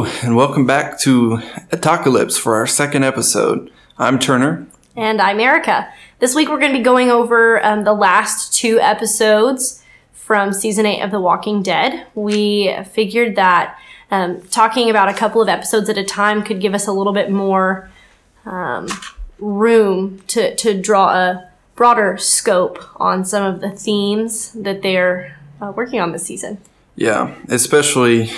Hello, and welcome back to Atalkalypse for our second episode. I'm Turner. And I'm Erica. This week we're going to be going over um, the last two episodes from season eight of The Walking Dead. We figured that um, talking about a couple of episodes at a time could give us a little bit more um, room to, to draw a broader scope on some of the themes that they're uh, working on this season. Yeah, especially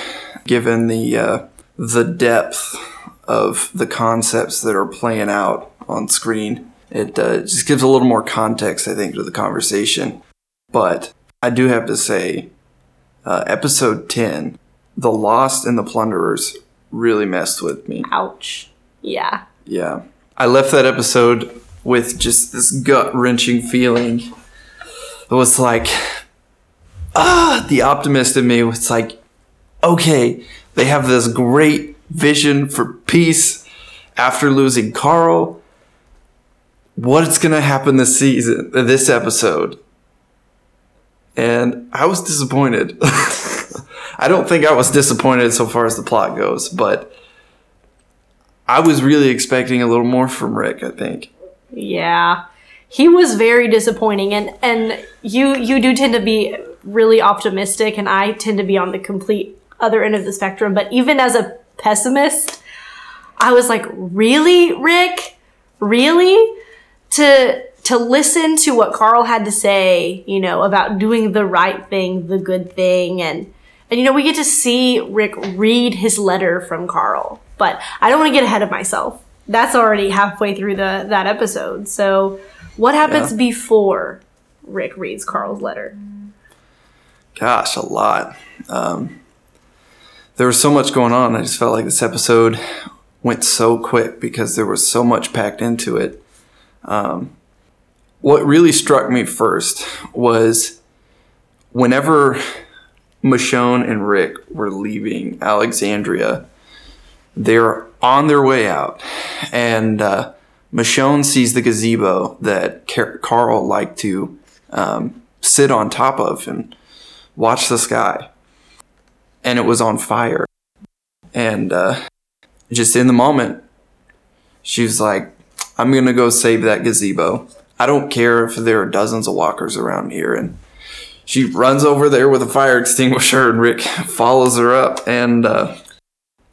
given the uh, the depth of the concepts that are playing out on screen. It uh, just gives a little more context, I think, to the conversation. But I do have to say, uh, episode 10, The Lost and the Plunderers, really messed with me. Ouch. Yeah. Yeah. I left that episode with just this gut wrenching feeling. It was like, ah, the optimist in me was like, okay, they have this great vision for peace after losing Carl. What's going to happen this season, this episode? And I was disappointed. I don't think I was disappointed so far as the plot goes, but I was really expecting a little more from Rick, I think. Yeah. He was very disappointing and and you you do tend to be really optimistic and I tend to be on the complete other end of the spectrum, but even as a pessimist, I was like, "Really, Rick? Really?" To to listen to what Carl had to say, you know, about doing the right thing, the good thing, and and you know, we get to see Rick read his letter from Carl. But I don't want to get ahead of myself. That's already halfway through the that episode. So, what happens Yeah. before Rick reads Carl's letter? Gosh, a lot. Um, there was so much going on. I just felt like this episode went so quick because there was so much packed into it. Um, what really struck me first was whenever Michonne and Rick were leaving Alexandria, they're on their way out, and uh, Michonne sees the gazebo that Carl liked to um, sit on top of and watch the sky. And it was on fire. And uh, just in the moment, she was like, I'm going to go save that gazebo. I don't care if there are dozens of walkers around here. And she runs over there with a fire extinguisher, and Rick follows her up. And uh,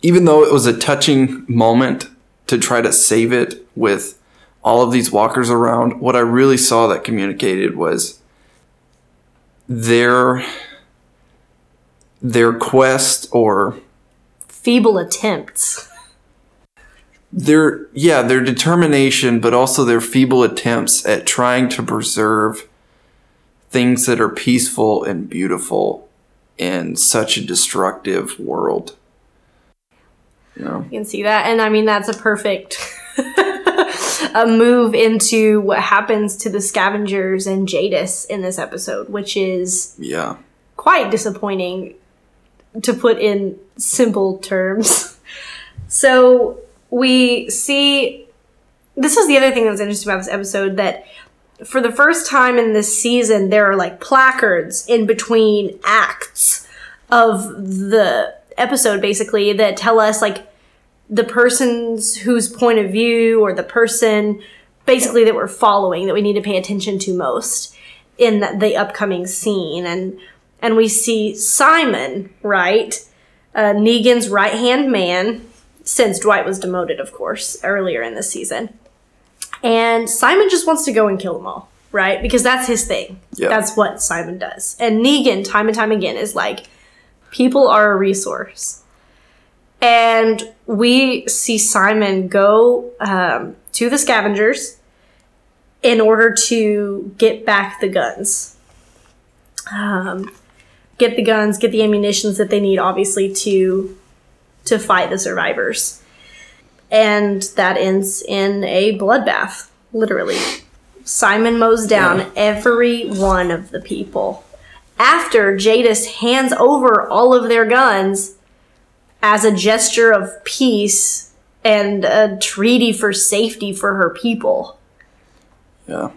even though it was a touching moment to try to save it with all of these walkers around, what I really saw that communicated was their their quest or Feeble attempts. their yeah their determination but also their feeble attempts at trying to preserve things that are peaceful and beautiful in such a destructive world you know You can see that. And I mean, that's a perfect a move into what happens to the scavengers and Jadis in this episode, which is yeah quite disappointing to put in simple terms. So we see this is the other thing that was interesting about this episode that for the first time in this season there are like placards in between acts of the episode basically that tell us like the person's whose point of view or the person basically that we're following that we need to pay attention to most in the, the upcoming scene and and we see Simon right uh, Negan's right hand man since Dwight was demoted of course earlier in the season. And Simon just wants to go and kill them all right? Because that's his thing. Yeah. that's what Simon does. And Negan time and time again is like people are a resource. And we see Simon go um, to the scavengers in order to get back the guns. Um, get the guns, get the ammunitions that they need, obviously, to to fight the survivors. And that ends in a bloodbath, literally. Simon mows down Yeah. every one of the people. After Jadis hands over all of their guns as a gesture of peace and a treaty for safety for her people. Yeah.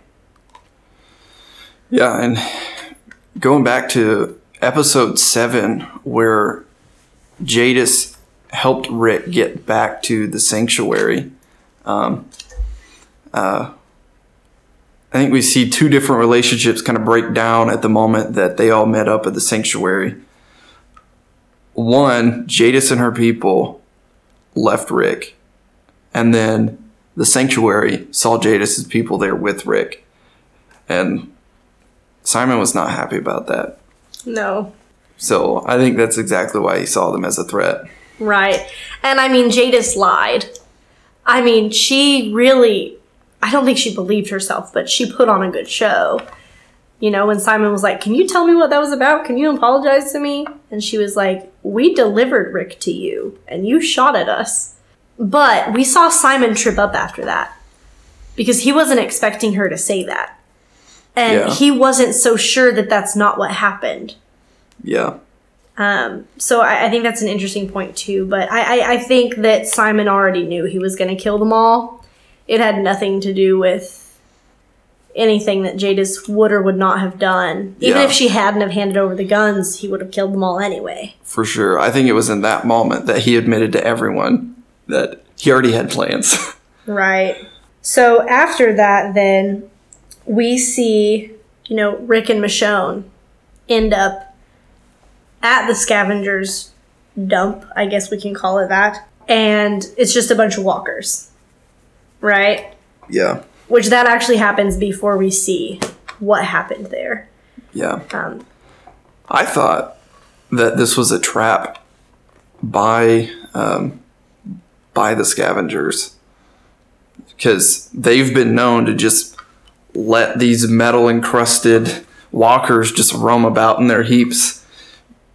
Yeah, and going back to episode seven, where Jadis helped Rick get back to the sanctuary. Um, uh, I think we see two different relationships kind of break down at the moment that they all met up at the sanctuary. One, Jadis and her people left Rick, and then the sanctuary saw Jadis's people there with Rick, and Simon was not happy about that. No. So I think that's exactly why he saw them as a threat. Right. And I mean, Jadis lied. I mean, she really, I don't think she believed herself, but she put on a good show. You know, when Simon was like, Can you tell me what that was about? Can you apologize to me? And she was like, We delivered Rick to you, and you shot at us. But we saw Simon trip up after that because he wasn't expecting her to say that. And Yeah. he wasn't so sure that that's not what happened. Yeah. Um, so I, I think that's an interesting point too. But I, I, I think that Simon already knew he was going to kill them all. It had nothing to do with anything that Jadis would or would not have done. Even Yeah. if she hadn't have handed over the guns, he would have killed them all anyway. For sure. I think it was in that moment that he admitted to everyone that he already had plans. Right. So after that, then we see, you know, Rick and Michonne end up at the scavengers dump, I guess we can call it that. And it's just a bunch of walkers. Right? yeah. Which that actually happens before we see what happened there. Yeah. Um, I thought that this was a trap by um, by the scavengers because they've been known to just let these metal encrusted walkers just roam about in their heaps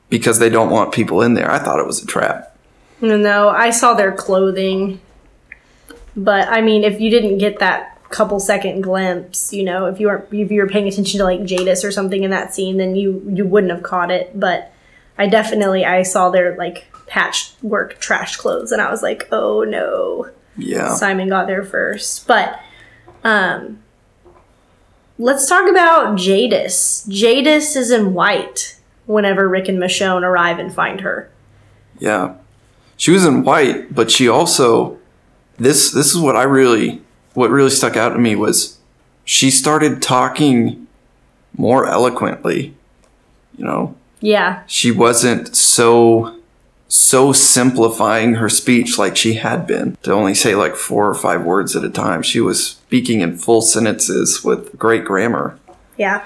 because they don't want people in there. I thought it was a trap. No, I saw their clothing. But I mean, if you didn't get that couple second glimpse, you know, if you weren't if you were paying attention to like Jadis or something in that scene, then you you wouldn't have caught it. But I definitely I saw their like patchwork trash clothes and I was like, oh no. Yeah. Simon got there first. But um let's talk about Jadis. Jadis is in white whenever Rick and Michonne arrive and find her. Yeah. She was in white, but she also this this is what I really what really stuck out to me was she started talking more eloquently. You know, Yeah. she wasn't so so simplifying her speech like she had been to only say like four or five words at a time. She was speaking in full sentences with great grammar. Yeah.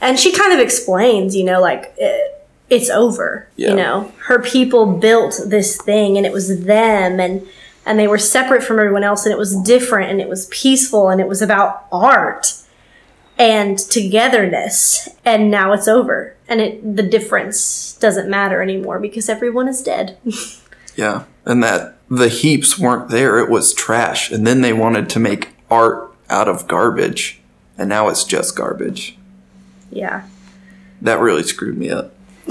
And she kind of explains, you know, like it, it's over. Yeah. You know, her people built this thing and it was them and and they were separate from everyone else and it was different and it was peaceful and it was about art and togetherness and now it's over and it the difference doesn't matter anymore because everyone is dead. Yeah. And that the heaps weren't there, it was trash. And then they wanted to make art out of garbage. And now it's just garbage. yeah. That really screwed me up.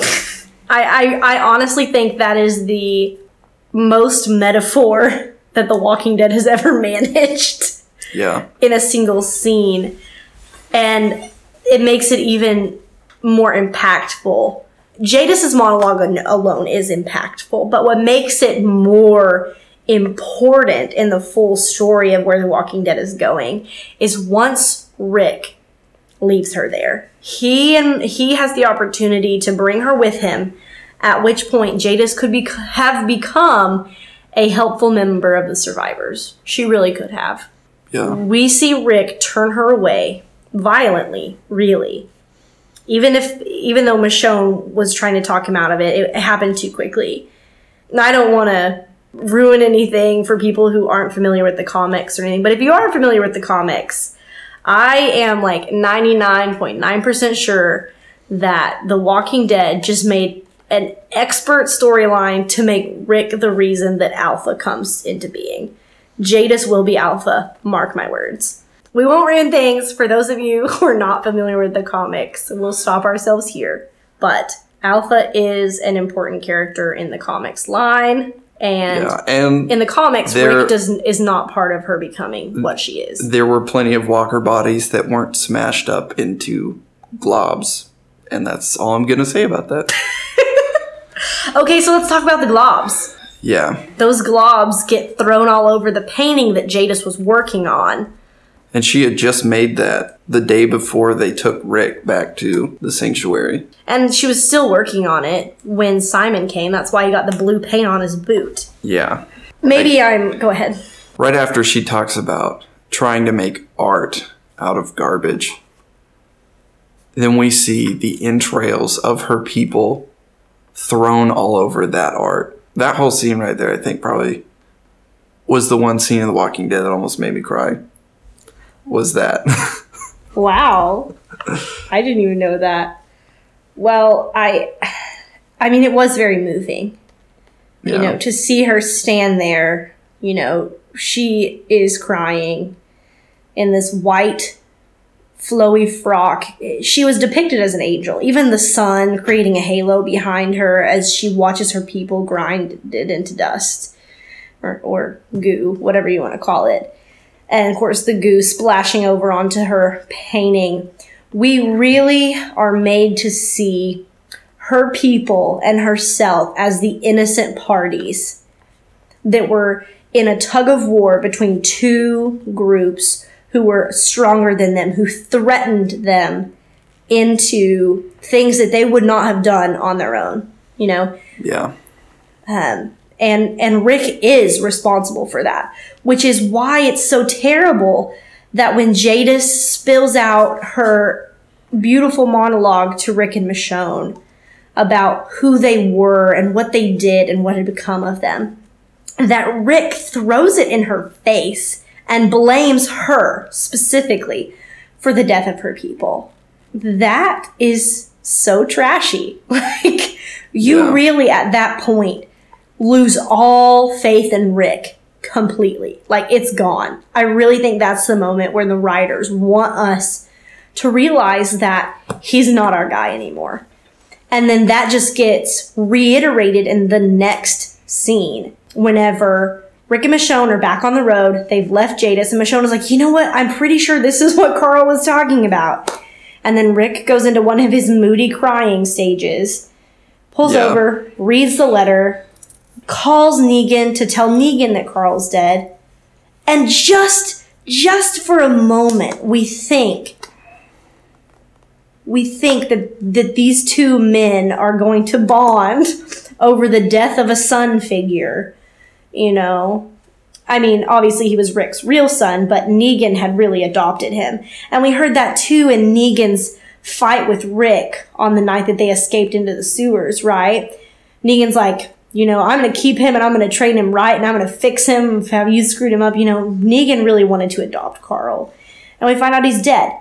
I, I, I honestly think that is the most metaphor that The Walking Dead has ever managed Yeah. in a single scene. And it makes it even more impactful. Jadis's monologue alone is impactful, but what makes it more important in the full story of where The Walking Dead is going is once Rick leaves her there. He and he has the opportunity to bring her with him, at which point Jadis could be have become a helpful member of the survivors. She really could have. Yeah. We see Rick turn her away violently, really. Even if even though Michonne was trying to talk him out of it, it happened too quickly. And I don't want to ruin anything for people who aren't familiar with the comics or anything, but if you are familiar with the comics, I am like 99.9% sure that The Walking Dead just made an expert storyline to make Rick the reason that Alpha comes into being. Jadis will be Alpha, mark my words. We won't ruin things for those of you who are not familiar with the comics. We'll stop ourselves here. But Alpha is an important character in the comics line, and Yeah. And in the comics, There- Rick does is not part of her becoming what she is. there were plenty of walker bodies that weren't smashed up into globs. And that's all I'm going to say about that. Okay, so let's talk about the globs. Yeah. Those globs get thrown all over the painting that Jadis was working on. And she had just made that the day before they took Rick back to the sanctuary. And she was still working on it when Simon came. That's why he got the blue paint on his boot. Yeah. Maybe I'm. Go ahead. Right after she talks about trying to make art out of garbage, then we see the entrails of her people thrown all over that art. That whole scene right there, I think, probably was the one scene in The Walking Dead that almost made me cry. Was that? Wow. I didn't even know that. Well, I I mean it was very moving. You know, to see her stand there, you know, she is crying in this white flowy frock. She was depicted as an angel. Even the sun creating a halo behind her as she watches her people grind it into dust or, or goo, whatever you want to call it and of course the goo splashing over onto her painting. We really are made to see her people and herself as the innocent parties that were in a tug of war between two groups who were stronger than them, who threatened them into things that they would not have done on their own, you know? yeah. um, and and Rick is responsible for that, which is why it's so terrible that when Jadis spills out her beautiful monologue to Rick and Michonne about who they were and what they did and what had become of them, that Rick throws it in her face and blames her specifically for the death of her people. That is so trashy. Like you Yeah. really at that point lose all faith in Rick completely. Like it's gone. I really think that's the moment where the writers want us to realize that he's not our guy anymore. And then that just gets reiterated in the next scene whenever Rick and Michonne are back on the road. They've left Jadis, and Michonne is like, you know what? I'm pretty sure this is what Carl was talking about. And then Rick goes into one of his moody crying stages, pulls Yeah. over, reads the letter, calls Negan to tell Negan that Carl's dead. And just just for a moment, we think we think that that these two men are going to bond over the death of a son figure. You know, I mean, obviously he was Rick's real son, but Negan had really adopted him. And we heard that too in Negan's fight with Rick on the night that they escaped into the sewers, right? Negan's like, you know, I'm going to keep him and I'm going to train him right and I'm going to fix him have you screwed him up. You know, Negan really wanted to adopt Carl. And we find out he's dead.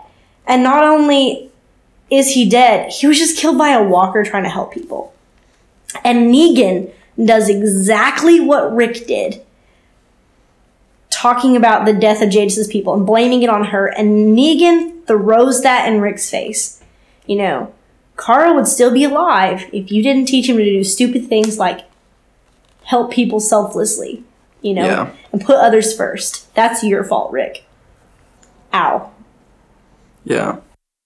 And not only is he dead, he was just killed by a walker trying to help people. And Negan does exactly what Rick did talking about the death of Jadis's people and blaming it on her, and Negan throws that in Rick's face. You know, Carl would still be alive if you didn't teach him to do stupid things like help people selflessly, you know, Yeah. and put others first. That's your fault, Rick. Ow. Yeah.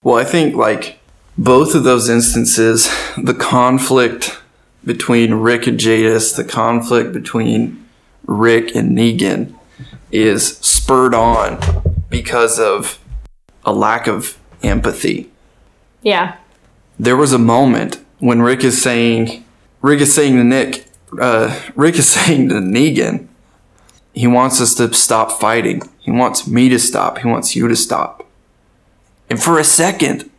Well, I think like both of those instances, the conflict between Rick and Jadis, the conflict between Rick and Negan is spurred on because of a lack of empathy. Yeah. There was a moment when Rick is saying, Rick is saying to Nick, uh, Rick is saying to Negan, he wants us to stop fighting. He wants me to stop. He wants you to stop. And for a second,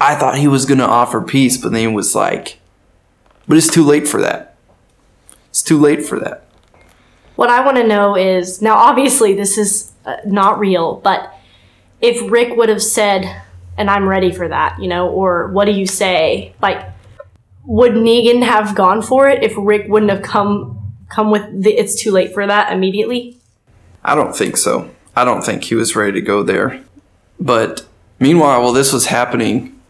I thought he was going to offer peace, but then he was like, but it's too late for that. It's too late for that. What I want to know is now, obviously, this is uh, not real, but if Rick would have said, and I'm ready for that, you know, or what do you say? Like, would Negan have gone for it if Rick wouldn't have come come with the it's too late for that immediately? I don't think so. I don't think he was ready to go there. But meanwhile, while this was happening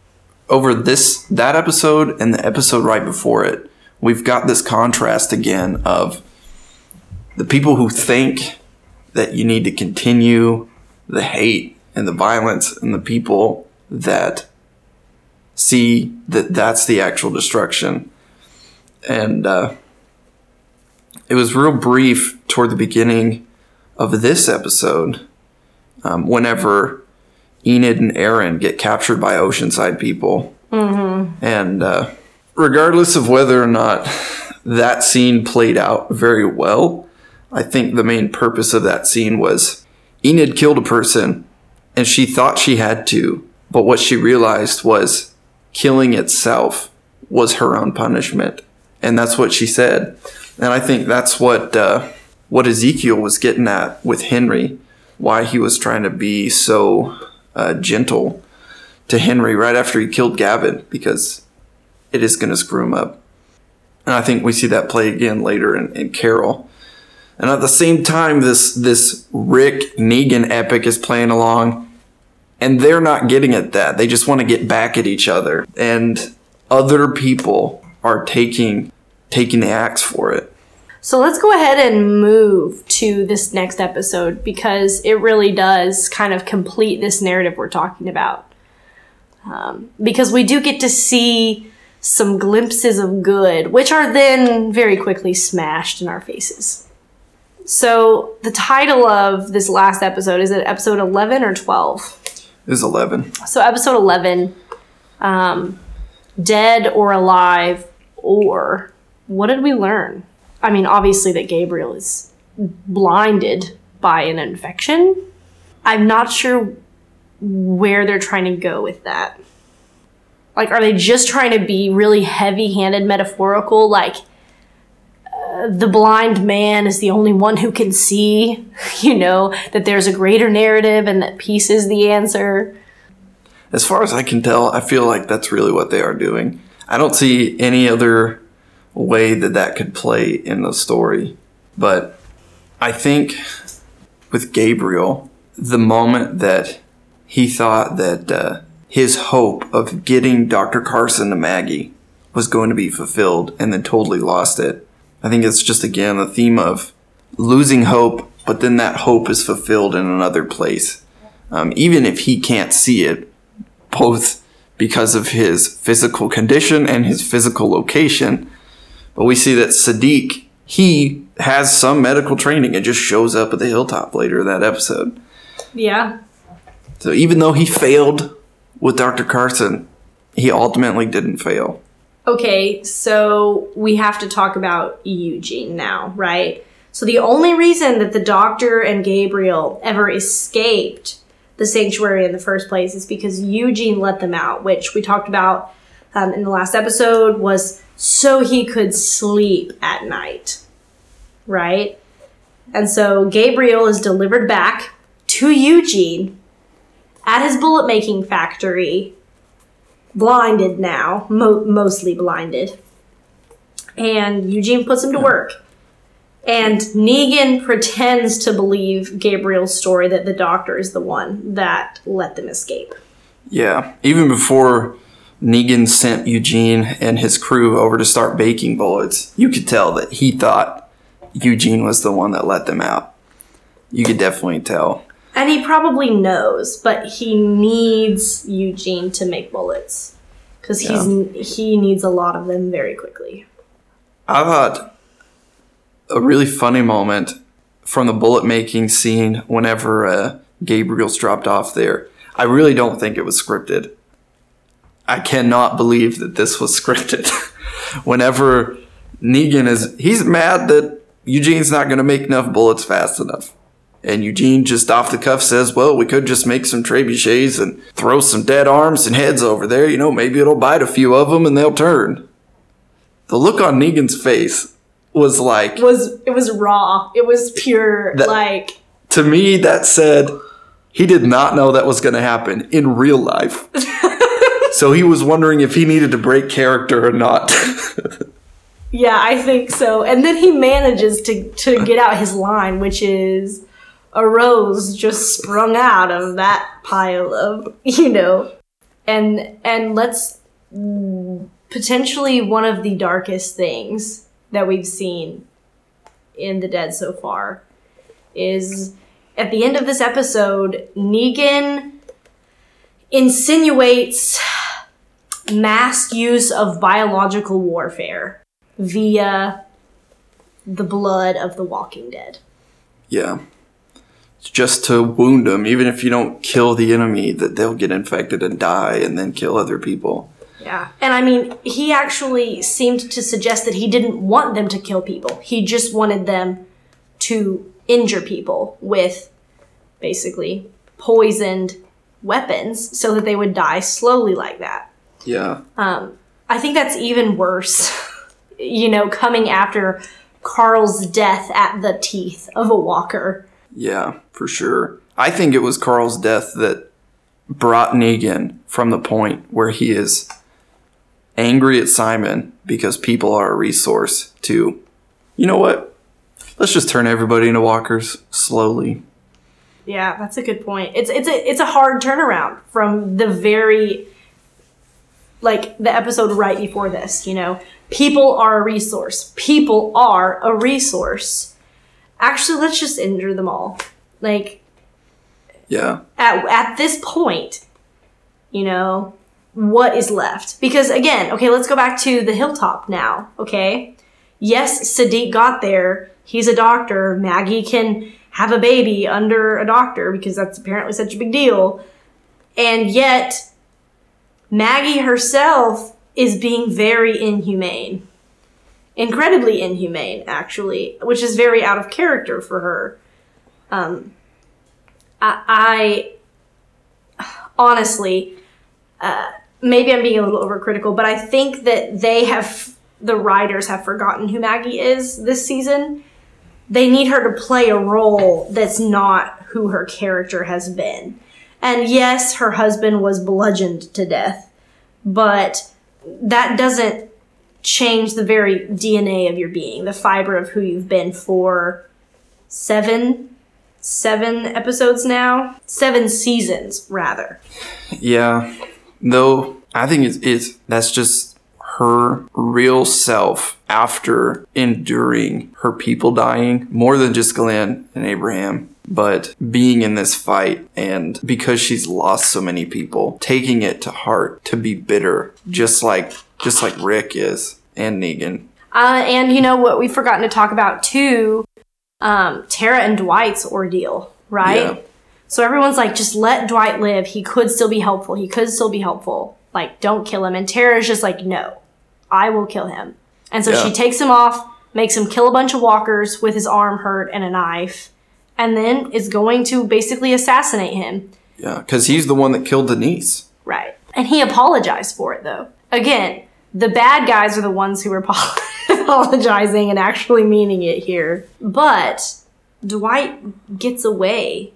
over this that episode and the episode right before it, we've got this contrast again of the people who think that you need to continue the hate and the violence and the people that see that that's the actual destruction. And uh, it was real brief toward the beginning of this episode, um, whenever Enid and Aaron get captured by Oceanside people, mm-hmm. and uh, regardless of whether or not that scene played out very well, I think the main purpose of that scene was Enid killed a person, and she thought she had to, but what she realized was killing itself was her own punishment, and that's what she said. And I think that's what uh, what Ezekiel was getting at with Henry, why he was trying to be so uh, gentle to Henry right after he killed Gavin, because it is going to screw him up. And I think we see that play again later in, in Carol. And at the same time, this this Rick Negan epic is playing along, and they're not getting at that. They just want to get back at each other, and other people are taking taking the axe for it. So let's go ahead and move to this next episode because it really does kind of complete this narrative we're talking about. Um, because we do get to see some glimpses of good, which are then very quickly smashed in our faces. So the title of this last episode is it episode 11 or 12? Was 11. So episode 11, um, dead or alive, or what did we learn? I mean, obviously that Gabriel is blinded by an infection. I'm not sure where they're trying to go with that. Like, are they just trying to be really heavy handed metaphorical? Like, the blind man is the only one who can see, you know, that there's a greater narrative and that peace is the answer. As far as I can tell, I feel like that's really what they are doing. I don't see any other way that that could play in the story. But I think with Gabriel, the moment that he thought that uh, his hope of getting Dr. Carson to Maggie was going to be fulfilled and then totally lost it. I think it's just again the theme of losing hope, but then that hope is fulfilled in another place. Um, even if he can't see it, both because of his physical condition and his physical location, but we see that Siddiq, he has some medical training and just shows up at the hilltop later in that episode. Yeah. So even though he failed with Dr. Carson, he ultimately didn't fail. Okay, so we have to talk about Eugene now, right? So the only reason that the doctor and Gabriel ever escaped the sanctuary in the first place is because Eugene let them out, which we talked about um, in the last episode was so he could sleep at night, right? And so Gabriel is delivered back to Eugene at his bullet making factory, blinded now, mo- mostly blinded. And Eugene puts him to work. And Negan pretends to believe Gabriel's story that the doctor is the one that let them escape. Yeah, even before Negan sent Eugene and his crew over to start baking bullets, you could tell that he thought Eugene was the one that let them out. You could definitely tell. And he probably knows, but he needs Eugene to make bullets because he's yeah. he needs a lot of them very quickly. I thought a really funny moment from the bullet making scene whenever uh, Gabriel's dropped off there. I really don't think it was scripted. I cannot believe that this was scripted. Whenever Negan is, he's mad that Eugene's not going to make enough bullets fast enough. And Eugene just off the cuff says, well, we could just make some trebuchets and throw some dead arms and heads over there. You know, maybe it'll bite a few of them and they'll turn. The look on Negan's face was like. Was, it was raw. It was pure, that, like. To me, that said, he did not know that was going to happen in real life. So he was wondering if he needed to break character or not. yeah, I think so. And then he manages to, to get out his line, which is a rose just sprung out of that pile of, you know. And and let's potentially one of the darkest things that we've seen in the dead so far is at the end of this episode, Negan insinuates mass use of biological warfare via the blood of the walking dead. Yeah. Just to wound them, even if you don't kill the enemy, that they'll get infected and die and then kill other people. Yeah. And I mean, he actually seemed to suggest that he didn't want them to kill people. He just wanted them to injure people with basically poisoned weapons so that they would die slowly like that. Yeah. Um, I think that's even worse, you know, coming after Carl's death at the teeth of a walker. Yeah, for sure. I think it was Carl's death that brought Negan from the point where he is angry at Simon because people are a resource to, you know what? Let's just turn everybody into walkers slowly. Yeah, that's a good point. It's it's a it's a hard turnaround from the very like the episode right before this, you know. People are a resource. People are a resource. Actually, let's just injure them all. Like Yeah. at at this point, you know, what is left? Because again, okay, let's go back to the hilltop now, okay? Yes, Siddiq got there. He's a doctor. Maggie can have a baby under a doctor because that's apparently such a big deal. And yet, Maggie herself is being very inhumane. Incredibly inhumane, actually, which is very out of character for her. Um, I, I honestly, uh, maybe I'm being a little overcritical, but I think that they have, the writers have forgotten who Maggie is this season. They need her to play a role that's not who her character has been. And yes, her husband was bludgeoned to death, but that doesn't change the very DNA of your being, the fiber of who you've been for seven seven episodes now, seven seasons rather. Yeah. Though I think it's, it's that's just her real self after enduring her people dying more than just Glenn and Abraham, but being in this fight and because she's lost so many people, taking it to heart to be bitter, just like just like Rick is and Negan. Uh, and you know what we've forgotten to talk about too, um, Tara and Dwight's ordeal, right? Yeah. So everyone's like, just let Dwight live. He could still be helpful. He could still be helpful. Like, don't kill him. And Tara's just like, no, I will kill him. And so Yeah. she takes him off, makes him kill a bunch of walkers with his arm hurt and a knife, and then is going to basically assassinate him. Yeah, because he's the one that killed Denise. Right. And he apologized for it, though. Again, the bad guys are the ones who are apologizing and actually meaning it here. But Dwight gets away.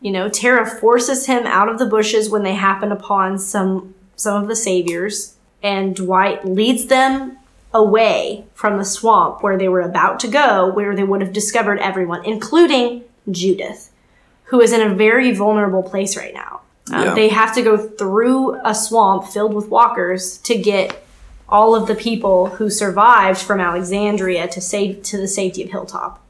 You know, Tara forces him out of the bushes when they happen upon some some of the saviors, and Dwight leads them away from the swamp where they were about to go, where they would have discovered everyone, including Judith, who is in a very vulnerable place right now. Um, Yeah. They have to go through a swamp filled with walkers to get all of the people who survived from Alexandria to save to the safety of Hilltop.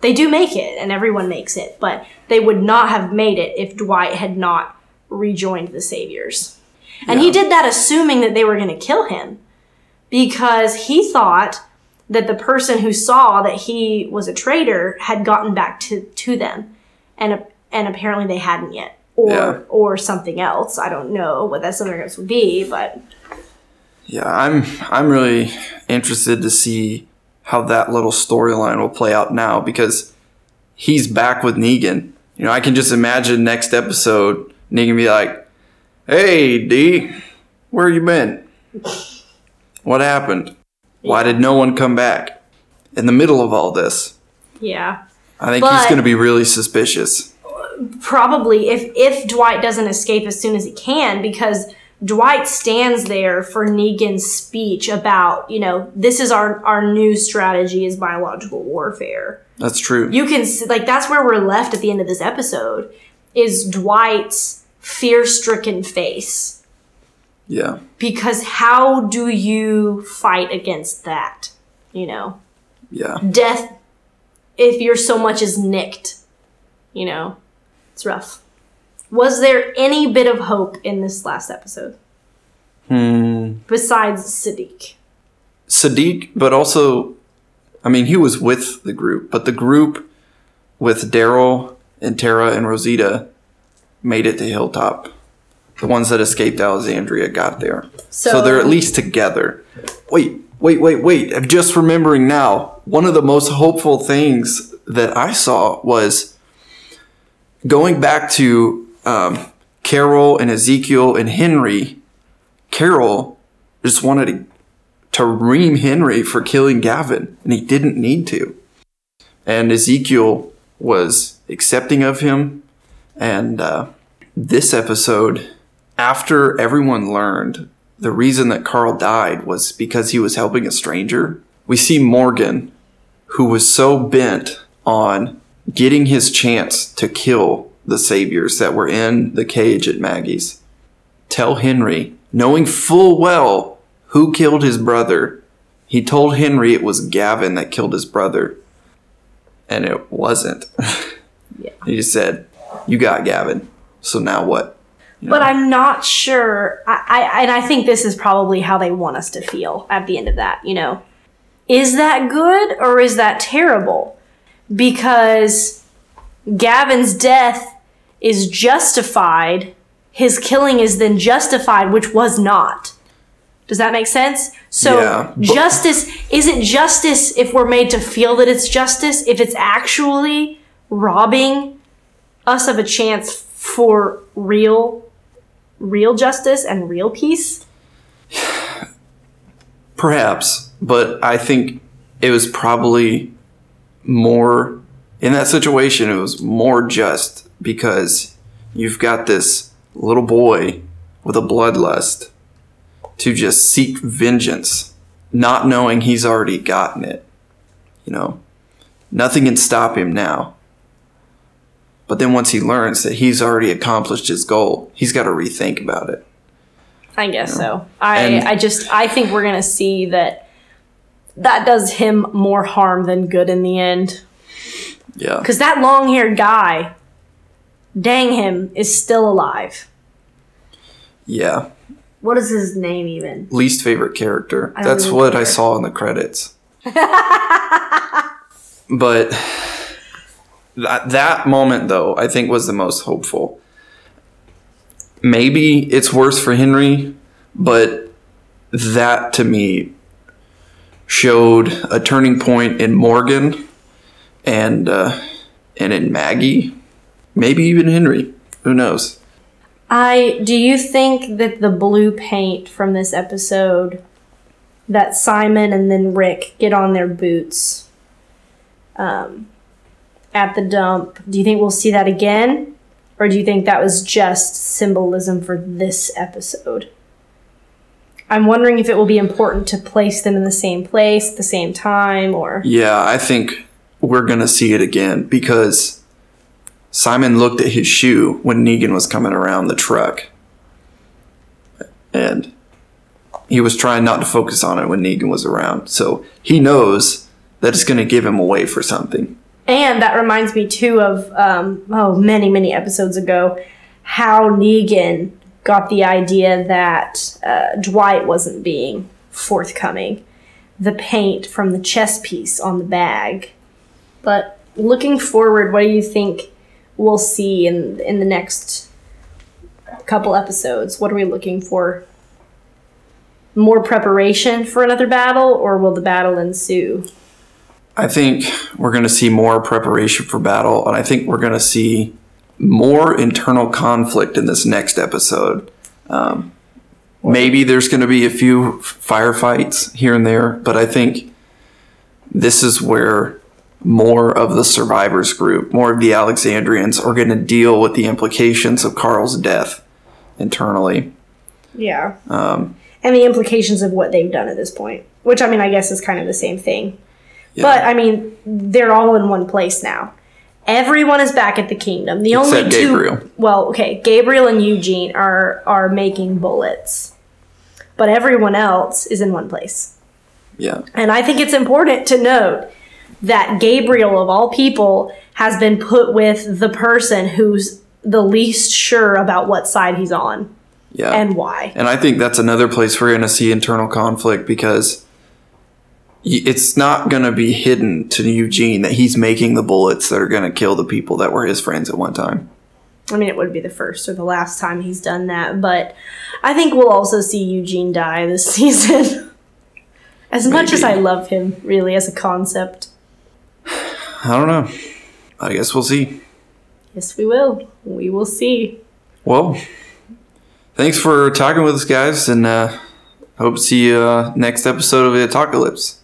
They do make it, and everyone makes it, but they would not have made it if Dwight had not rejoined the Saviors. And he did that assuming that they were going to kill him because he thought that the person who saw that he was a traitor had gotten back to, to them and and apparently they hadn't yet or Yeah. or something else i don't know what that something else would be but Yeah, I'm I'm really interested to see how that little storyline will play out now because he's back with Negan. You know, I can just imagine next episode Negan be like, "Hey, D, where you been? What happened? Why did no one come back?" In the middle of all this, yeah I think he's going to be really suspicious. Probably if if dwight doesn't escape as soon as he can because dwight stands there for negan's speech about you know this is our our new strategy is biological warfare That's true. you can like that's where we're left at the end of this episode is dwight's fear-stricken face yeah. because how do you fight against that you know Yeah. death if you're so much as nicked you know it's rough was there any bit of hope in this last episode Hmm. besides siddiq Siddiq, but also I mean, he was with the group, but the group with Daryl and Tara and Rosita made it to Hilltop. The ones that escaped Alexandria got there. So, So- they're at least together. Wait, wait, wait, wait. I'm just remembering now. One of the most hopeful things that I saw was going back to um, Carol and Ezekiel and Henry. Carol just wanted to, to ream Henry for killing Gavin, and he didn't need to. And Ezekiel was accepting of him. And uh, this episode, after everyone learned the reason that Carl died was because he was helping a stranger, we see Morgan, who was so bent on getting his chance to kill the saviors that were in the cage at Maggie's, tell Henry, knowing full well who killed his brother, he told Henry it was Gavin that killed his brother. And it wasn't. Yeah. He just said, You got Gavin. So now what? But I'm not sure. I, I and I think this is probably how they want us to feel at the end of that. You know, is that good or is that terrible? Because Gavin's death is justified. His killing is then justified, which was not. Does that make sense? So Yeah, justice isn't justice if we're made to feel that it's justice. If it's actually robbing us of a chance for real real justice and real peace Perhaps, but I think it was probably more in that situation. It was more just because you've got this little boy with a bloodlust to just seek vengeance, not knowing he's already gotten it. You know, nothing can stop him now. But then once he learns that he's already accomplished his goal, he's got to rethink about it. i guess so i And- i just i think we're gonna see that that does him more harm than good in the end Yeah. because that long-haired guy dang him is still alive Yeah. what is his name even least favorite character. That's what I saw in the credits. but that, that moment, though, I think was the most hopeful. Maybe it's worse for Henry, but that to me showed a turning point in Morgan and uh, and in Maggie, maybe even Henry. Who knows? I do you think that the blue paint from this episode that Simon and then Rick get on their boots um, at the dump, do you think we'll see that again? Or do you think that was just symbolism for this episode? I'm wondering if it will be important to place them in the same place at the same time or Yeah, I think we're going to see it again because Simon looked at his shoe when Negan was coming around the truck. And he was trying not to focus on it when Negan was around. So he knows that it's going to give him away for something. And that reminds me too of um, oh many many episodes ago how Negan got the idea that uh, Dwight wasn't being forthcoming. The paint from the chess piece on the bag. But looking forward, what do you think we'll see in in the next couple episodes? What are we looking for? More preparation for another battle, or will the battle ensue? I think we're going to see more preparation for battle, and I think we're going to see more internal conflict in this next episode. Um, maybe there's going to be a few firefights here and there, but I think this is where more of the survivors group, more of the Alexandrians, are going to deal with the implications of Carl's death internally. Yeah. Um, and the implications of what they've done at this point, which I mean, I guess is kind of the same thing. But I mean, they're all in one place now. Everyone is back at the kingdom. The only Except two, Gabriel. well, okay, Gabriel and Eugene are are making bullets, but everyone else is in one place. Yeah. And I think it's important to note that Gabriel, of all people, has been put with the person who's the least sure about what side he's on Yeah. and why. And I think that's another place we're going to see internal conflict because it's not going to be hidden to Eugene that he's making the bullets that are going to kill the people that were his friends at one time. I mean, it would be the first or the last time he's done that, but I think we'll also see Eugene die this season. as much as I love him, really, as a concept. I don't know. I guess we'll see. Yes, we will. We will see. Well, thanks for talking with us, guys, and uh, hope to see you uh, next episode of the Atalkalypse.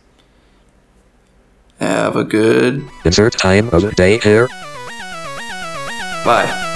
Have a good Insert time of the day here. bye.